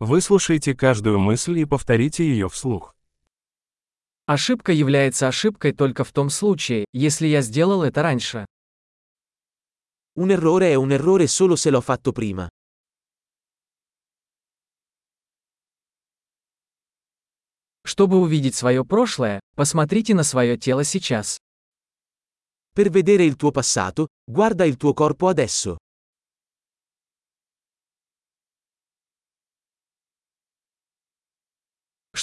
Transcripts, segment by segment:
Выслушайте каждую мысль и повторите ее вслух. Ошибка является ошибкой только в том случае, если я сделал это раньше. Un errore è un errore solo se l'ho fatto prima. Чтобы увидеть свое прошлое, посмотрите на свое тело сейчас. Per vedere il tuo passato, guarda il tuo corpo adesso.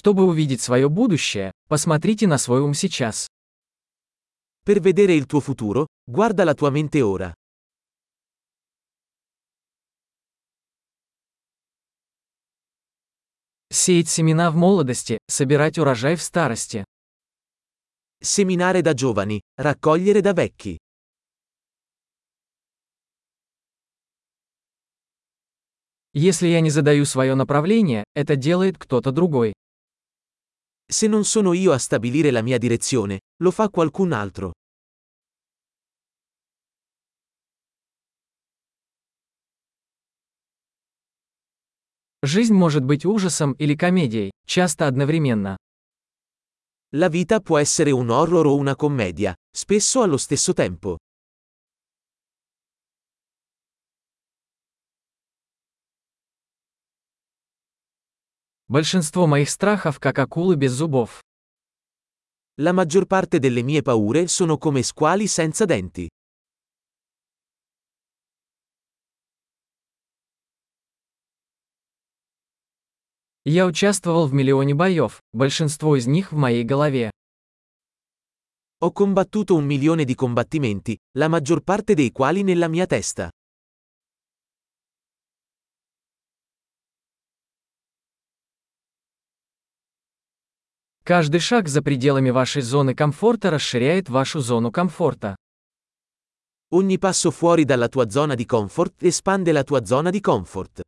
Чтобы увидеть свое будущее, посмотрите на свой ум сейчас. Per vedere il tuo futuro, guarda la tua mente ora. Сеять семена в молодости, собирать урожай в старости. Seminare da giovani, raccogliere da vecchi. Если я не задаю свое направление, это делает кто-то другой. Se non sono io a stabilire la mia direzione, lo fa qualcun altro. Жизнь может быть ужасом или комедией, часто одновременно. La vita può essere un horror o una commedia, spesso allo stesso tempo. Большинство моих страхов как акулы без зубов. La maggior parte delle mie paure sono come squali senza denti. Я участвовал в миллионе боев, большинство из них в моей голове. Ho combattuto un milione di combattimenti, la maggior parte dei quali nella mia testa. Каждый шаг за пределами вашей зоны комфорта расширяет вашу зону комфорта. Ogni passo fuori dalla tua zona di comfort espande la tua zona di comfort.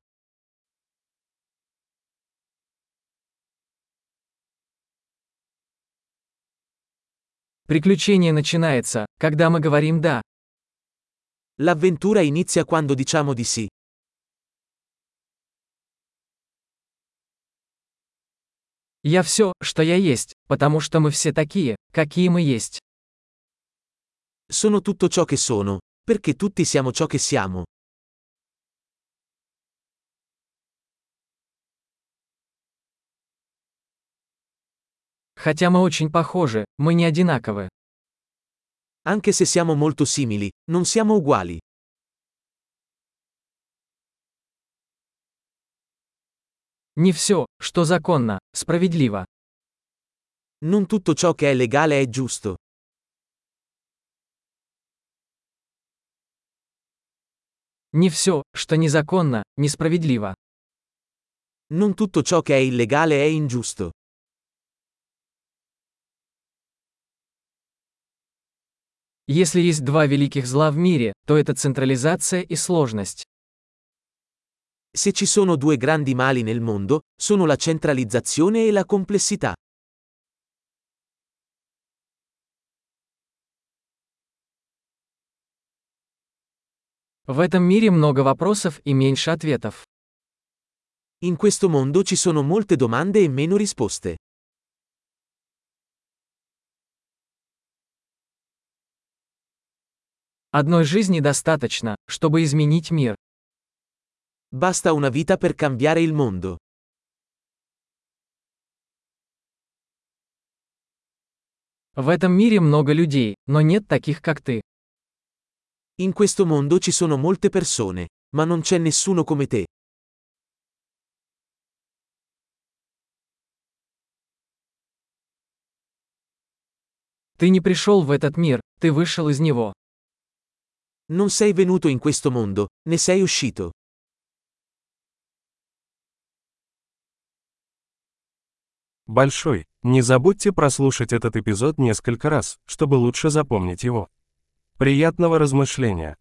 Приключение начинается, когда мы говорим «да». L'avventura inizia quando diciamo di sì. Я все, что я есть, потому что мы все такие, какие мы есть. Sono tutto ciò che sono, perché tutti siamo ciò che siamo. Хотя мы очень похожи, мы не одинаковы. Anche se siamo molto simili, non siamo uguali. Не все, что законно, справедливо. Non tutto ciò che è legale è giusto. Не все, что незаконно, несправедливо. Non tutto ciò che è illegale è ingiusto. Если есть два великих зла в мире, то это централизация и сложность. Se ci sono due grandi mali nel mondo, sono la centralizzazione e la complessità. В этом мире много вопросов и меньше ответов. In questo mondo ci sono molte domande e meno risposte. Одной жизни достаточно, чтобы изменить мир. Basta una vita per cambiare il mondo. В этом мире много людей, но нет таких, как ты. In questo mondo ci sono molte persone, ma non c'è nessuno come te. Ты не пришел в этот мир, ты вышел из него. Non sei venuto in questo mondo, ne sei uscito. Большой. Не забудьте прослушать этот эпизод несколько раз, чтобы лучше запомнить его. Приятного размышления!